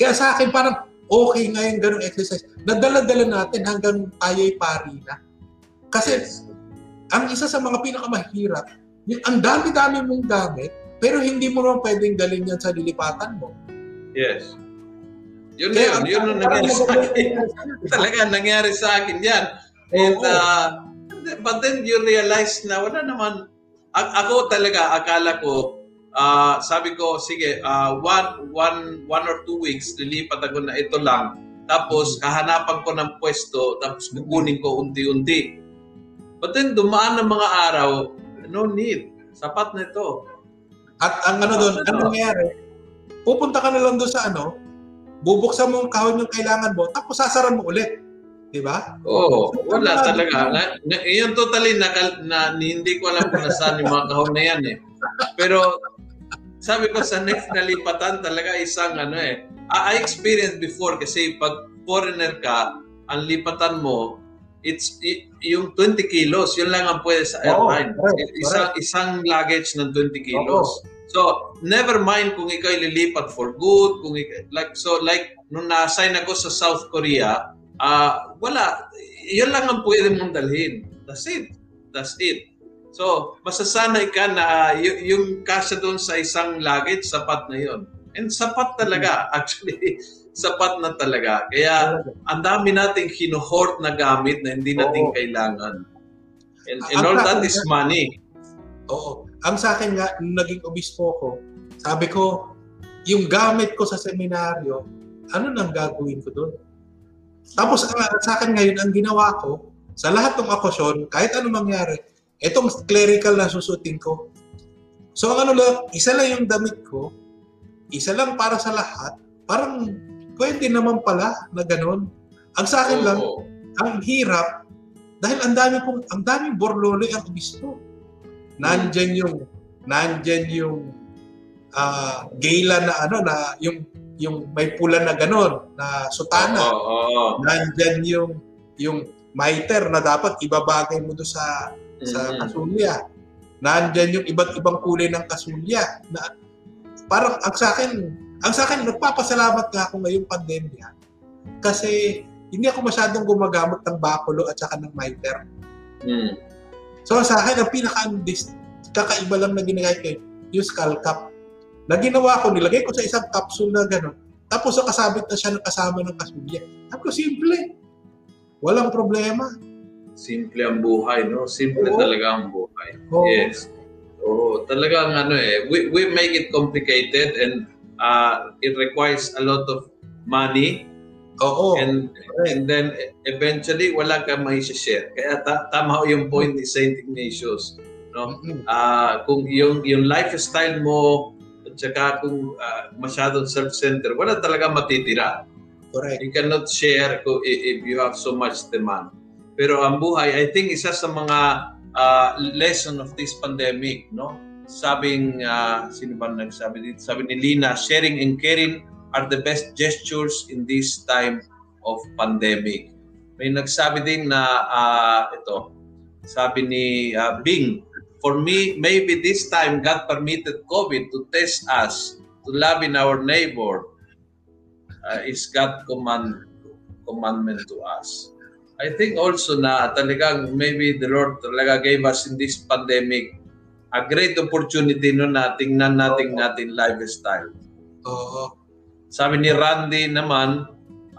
Kaya sa akin parang okay nga yung ganong exercise. Nadala-dala natin hanggang tayo'y pari na. Kasi yes. ang isa sa mga pinakamahirap, yung ang dami-dami mong gamit, pero hindi mo naman pwedeng dalhin yan sa lilipatan mo. Yes. Yun Kaya, yun. Yun ang nangyari sa akin. Talaga, nangyari sa akin yan. And, oh, uh, but then you realize na wala naman, ako talaga, akala ko, uh, sabi ko, sige, uh, one, one, one or two weeks, lilipat ako na ito lang. Tapos, kahanapan ko ng pwesto, tapos kukunin ko unti-unti. But then, dumaan ng mga araw, no need. Sapat na ito. At ang ano doon, ano nangyayari? Pupunta ka na lang doon sa ano, bubuksan mo ang kahon yung kailangan mo, tapos sasaran mo ulit. Di ba? Oo, so, wala talaga. Na, na, yun totally na, na, hindi ko alam kung nasaan yung mga kahon na yan eh. Pero sabi ko sa next na lipatan talaga isang ano eh. I experienced before kasi pag foreigner ka, ang lipatan mo, it's yung 20 kilos, yun lang ang pwede sa airline. Oh, right, isang, right. isang luggage ng 20 kilos. Oh. So, never mind kung ikaw lilipat for good, kung ikaw, like so like nung na-assign ako sa South Korea, uh, wala, yun lang ang pwede mong dalhin. That's it. That's it. So, masasanay ka na y- yung kasya doon sa isang luggage, sapat na yon. And sapat talaga, actually, sapat na talaga. Kaya, ang dami nating hinuhort na gamit na hindi natin Oo. kailangan. And, and all that is money. Oo. Ang sa akin nga, nung naging obispo ko, sabi ko, yung gamit ko sa seminaryo, ano nang gagawin ko doon? Tapos ang, sa akin ngayon, ang ginawa ko, sa lahat ng okasyon, kahit ano mangyari, Itong clerical na susutin ko. So ang ano lang, isa lang yung damit ko, isa lang para sa lahat, parang pwede naman pala na ganun. Ang sa akin lang, ang hirap, dahil ang dami kong, ang daming borlolo ang obispo. Nandyan yung, nandyan yung uh, gala na ano, na yung yung may pula na ganon, na sutana. Oh, oh, oh. Nandyan yung, yung miter na dapat ibabagay mo do sa sa mm-hmm. kasulya. Nandiyan yung iba't ibang kulay ng kasulya na parang ang sa akin, ang sa akin nagpapasalamat nga ako ngayong pandemya kasi hindi ako masyadong gumagamit ng bakulo at saka ng miter. Mm. So sa akin, ang pinaka kakaiba lang na ginagay ko yung skull cap. Na ginawa ko, nilagay ko sa isang capsule na gano'n. Tapos nakasabit na siya ng kasama ng kasulya. Sabi ko, simple. Walang problema simple ang buhay, no? Simple Oo. talaga ang buhay. Oo. Yes. Oo, talagang ano eh, we, we make it complicated and uh, it requires a lot of money. Oo. And and then eventually wala kang mai-share. Kaya ta- tama yung point ni Saint Ignatius, no? Uh, kung yung yung lifestyle mo At saka kung uh, masyadong self-centered, wala talaga matitira. Correct. You cannot share if you have so much demand. Pero ang buhay, I think isa sa mga uh, lesson of this pandemic, no? Sabing, uh, sino ba nagsabi dito? Sabi ni Lina, sharing and caring are the best gestures in this time of pandemic. May nagsabi din na uh, ito, sabi ni uh, Bing, for me, maybe this time God permitted COVID to test us to love in our neighbor uh, is God command commandment to us. I think also na talagang maybe the Lord talaga gave us in this pandemic a great opportunity no na tingnan natin natin lifestyle. Oo. Sabi ni Randy naman,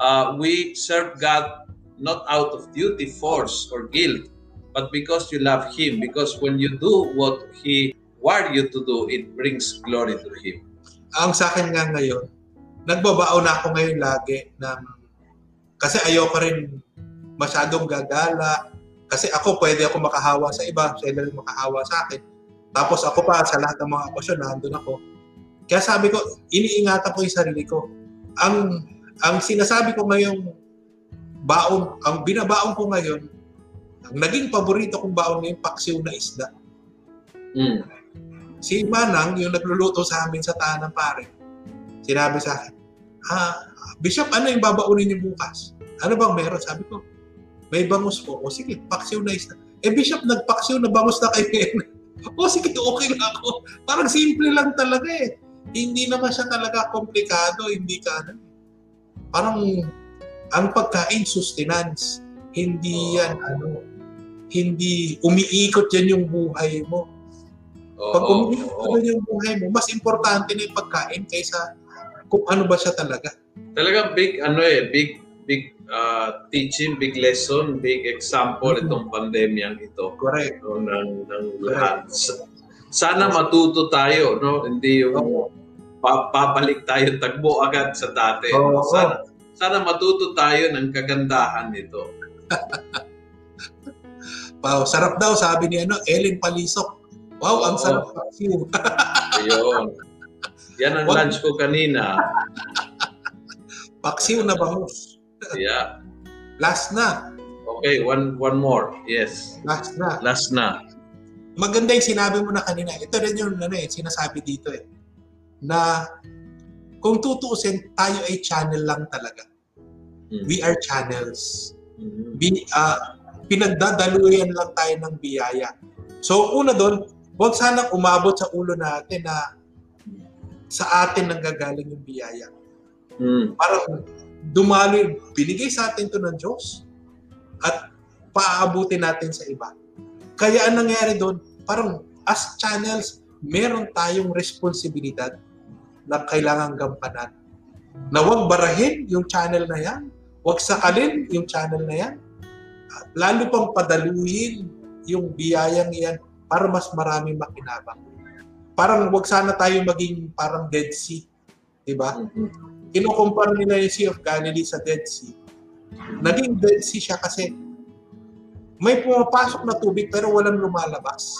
uh, we serve God not out of duty, force, or guilt, but because you love Him. Because when you do what He wired you to do, it brings glory to Him. Ang sa akin nga ngayon, nagbabao na ako ngayon lagi ng kasi ayoko rin masyadong gagala kasi ako pwede ako makahawa sa iba, sila rin makahawa sa akin. Tapos ako pa sa lahat ng mga okasyon nandun ako. Kaya sabi ko, iniingatan ko yung sarili ko. Ang ang sinasabi ko ngayong baon, ang binabaon ko ngayon, ang naging paborito kong baon ngayon, paksiw na isda. Mm. Si Manang, yung nagluluto sa amin sa tahanan pare, sinabi sa akin, ah, Bishop, ano yung babaunin niyo bukas? Ano bang meron? Sabi ko, may bangus po. O sige, paksiw na isda. Eh Bishop, nagpaksiw na bangus na kayo. o sige, okay na ako. Parang simple lang talaga eh. Hindi naman siya talaga komplikado. Hindi ka ano. Parang ang pagkain sustenance. Hindi yan ano. Hindi umiikot yan yung buhay mo. Pag Oo, umiikot yan yung buhay mo, mas importante na yung pagkain kaysa kung ano ba siya talaga. Talagang big ano eh, big big uh, teaching, big lesson, big example Mhm. itong pandemyang ito Correct. no, ng, ng lahat. Sa- Sana matuto tayo, no? Hindi yung Oo. pa- tayo tagbo agad sa dati. Oo. Sana, sana matuto tayo ng kagandahan nito. Wow, sarap daw sabi ni ano, Ellen Palisok. Wow, ang sarap. Ayun. Yan ang What? lunch ko kanina. paksiw na bangus. Yeah. Last na. Okay, one one more. Yes. Last na. Last na. Maganda yung sinabi mo na kanina. Ito rin yung ano, eh, sinasabi dito eh. Na kung tutuusin, tayo ay channel lang talaga. Mm. We are channels. Mhm. Bi, ah, pinagdadaluyan lang tayo ng biyaya. So, una doon, huwag sanang umabot sa ulo natin na sa atin nang gagaling yung biyaya. Mm. Parang dumalo, binigay sa atin to ng Diyos at paaabutin natin sa iba. Kaya ang nangyari doon, parang as channels, meron tayong responsibilidad na kailangan gampanan. Na huwag barahin yung channel na yan, huwag sakalin yung channel na yan, at lalo pang padaluhin yung biyayang yan para mas marami makinabang. Parang huwag sana tayo maging parang Dead Sea. Di ba? Mhm. Kinukumpara nila yung Sea of Galilee sa Dead Sea. Naging Dead Sea siya kasi may pumapasok na tubig pero walang lumalabas.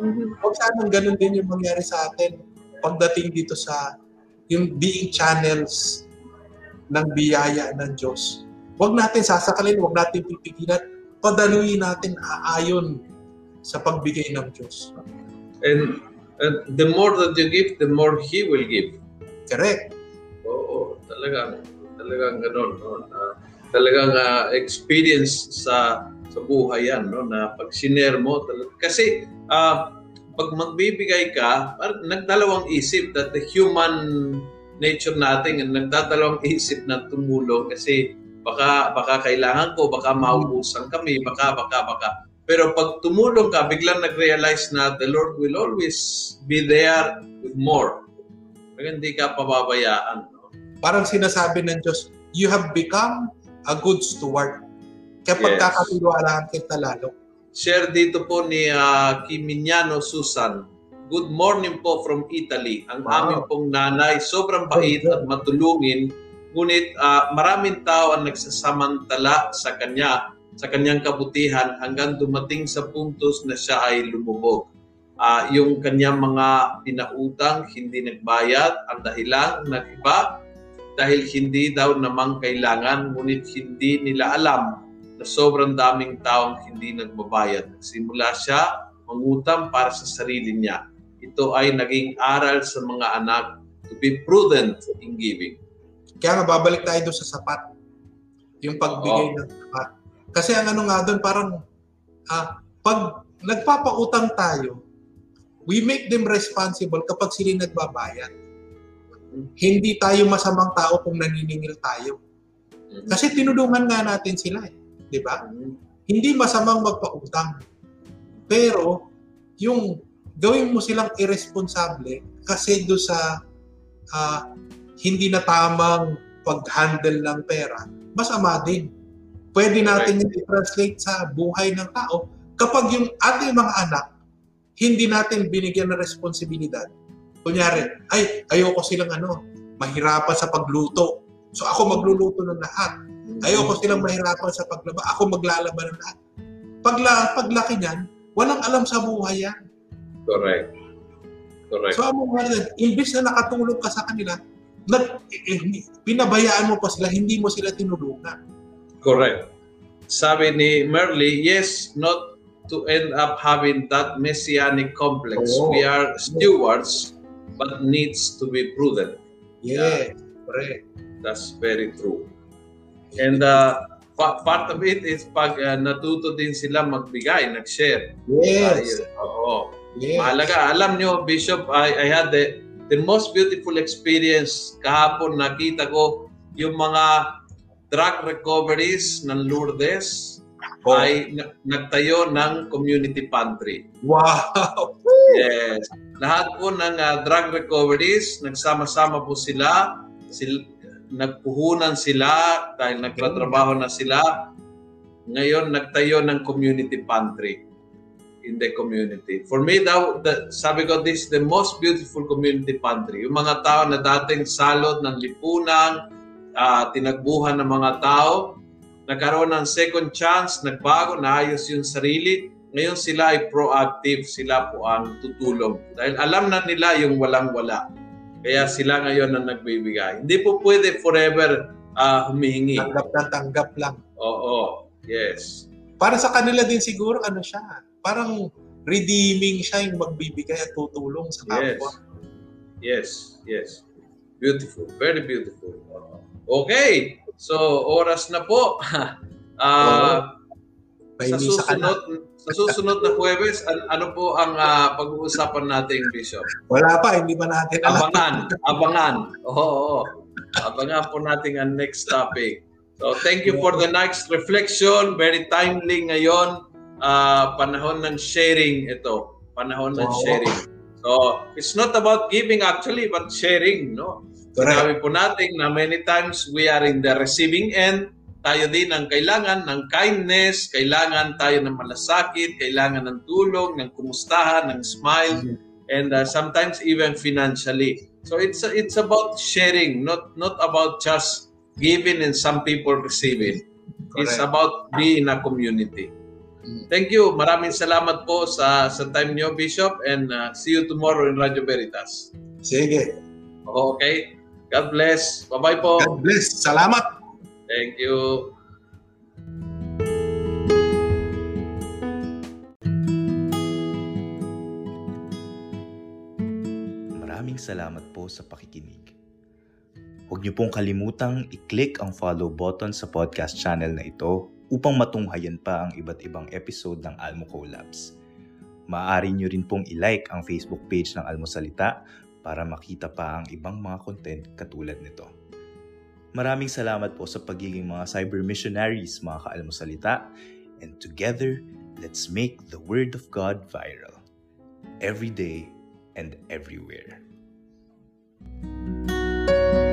Mhm. Huwag sanang ganun din yung mangyari sa atin pagdating dito sa yung being channels ng biyaya ng Diyos. Huwag natin sasakalin, huwag natin pipigilan, padaluyin natin aayon sa pagbigay ng Diyos. And, and the more that you give, the more He will give. Correct. Talagang talagang gano'n, no? Na, talagang ah, experience sa sa buhay yan, no? Na pag sinare mo, kasi ah, pag magbibigay ka, parang nagdalawang isip that the human nature natin ang nagdadalawang isip na tumulong kasi baka baka kailangan ko, baka maubusan kami, baka baka baka. Pero pag tumulong ka, biglang nag-realize na the Lord will always be there with more. Kaya hindi ka pababayaan. Parang sinasabi ng Diyos, you have become a good steward. Kaya Yes. pagkakatiwalaan kita lalo. Share dito po ni uh, Kiminiano Susan. Good morning po from Italy. Ang Wow. aming pong nanay, sobrang bait at matulungin. Ngunit ah, maraming tao ang nagsasamantala sa kanya, sa kanyang kabutihan hanggang dumating sa puntos na siya ay lumubog. uh, yung kanyang mga pinautang hindi nagbayad, ang dahilan nag-iba dahil hindi daw namang kailangan ngunit hindi nila alam na sobrang daming taong hindi nagbabayad. Nagsimula siya mangutang para sa sarili niya. Ito ay naging aral sa mga anak to be prudent in giving. Kaya nga babalik tayo doon sa sapat. Yung pagbigay Oo. ng sapat. Kasi ang ano nga doon parang ah, pag nagpapautang tayo, we make them responsible kapag sila nagbabayad. Hindi tayo masamang tao kung naniningil tayo. Mm-hmm. Kasi tinulungan nga natin sila eh. Di ba? Mm-hmm. Hindi masamang magpautang. Pero, yung gawin mo silang irresponsable kasi do sa uh, hindi na tamang pag-handle ng pera, masama din. Pwede natin right. i-translate sa buhay ng tao kapag yung ating mga anak hindi natin binigyan ng responsibilidad. Kunyari, ay, ayoko silang ano, mahirapan sa pagluto. So ako magluluto ng lahat. Ayoko silang mahirapan sa paglaba. Ako maglalaba ng lahat. Pagla, paglaki niyan, walang alam sa buhay yan. Correct. Correct. So ang mga imbis na nakatulong ka sa kanila, nag, eh, pinabayaan mo pa sila, hindi mo sila tinulungan. Correct. Sabi ni Merly, yes, not to end up having that messianic complex. Oh. We are stewards, but needs to be prudent. Yeah, correct. That's very true. And uh, pa- part of it is pag uh, natuto din sila magbigay, nag-share. Yes. Uh, oo. Yes. Mahalaga. Alam nyo, Bishop, I, I had the, the most beautiful experience kahapon. Nakita ko yung mga drug recoveries ng Lourdes oh. ay nagtayo ng community pantry. Wow! Yes. Lahat po ng uh, drug recoveries, nagsama-sama po sila, sil nagpuhunan sila dahil nagtatrabaho na sila. Ngayon, nagtayo ng community pantry in the community. For me, daw, the, sabi ko, this is the most beautiful community pantry. Yung mga tao na dating salot ng lipunan, uh, tinagbuhan ng mga tao, nagkaroon ng second chance, nagbago, naayos yung sarili. Ngayon sila ay proactive, sila po ang tutulong. Dahil alam na nila yung walang-wala. Kaya sila ngayon ang nagbibigay. Hindi po pwede forever uh, humihingi. Tanggap na tanggap lang. Oo, yes. Para sa kanila din siguro, ano siya, parang redeeming siya yung magbibigay at tutulong sa kapwa. Yes, yes, yes. Beautiful, very beautiful. Okay, So, oras na po. uh, sa susunod sa susunod na Huwebes, an- ano po ang uh, pag-uusapan natin, Bishop? Wala pa, hindi pa natin alam. Abangan, abangan. Oo, oo. Abangan po natin ang next topic. So, thank you for the next reflection. Very timely ngayon. Uh, panahon ng sharing ito. Panahon ng sharing. So, it's not about giving actually, but sharing, no? Sinabi po natin na many times we are in the receiving end. Tayo din ang kailangan ng kindness, kailangan tayo ng malasakit, kailangan ng tulong, ng kumustahan, ng smile, and uh, sometimes even financially. So it's it's about sharing, not not about just giving and some people receiving. Correct. It's about being a community. Mm. Thank you. Maraming salamat po sa sa time niyo, Bishop, and uh, see you tomorrow in Radio Veritas. Sige. Okay. God bless. Bye-bye po. God bless. Salamat. Thank you. Maraming salamat po sa pakikinig. Huwag niyo pong kalimutang i-click ang follow button sa podcast channel na ito upang matunghayan pa ang iba't ibang episode ng Almo Collabs. Maaari niyo rin pong i-like ang Facebook page ng Almosalita para makita pa ang ibang mga content katulad nito. Maraming salamat po sa pagiging mga cyber missionaries, mga kaalmosalita. And together, let's make the Word of God viral. Every day and everywhere. Thank you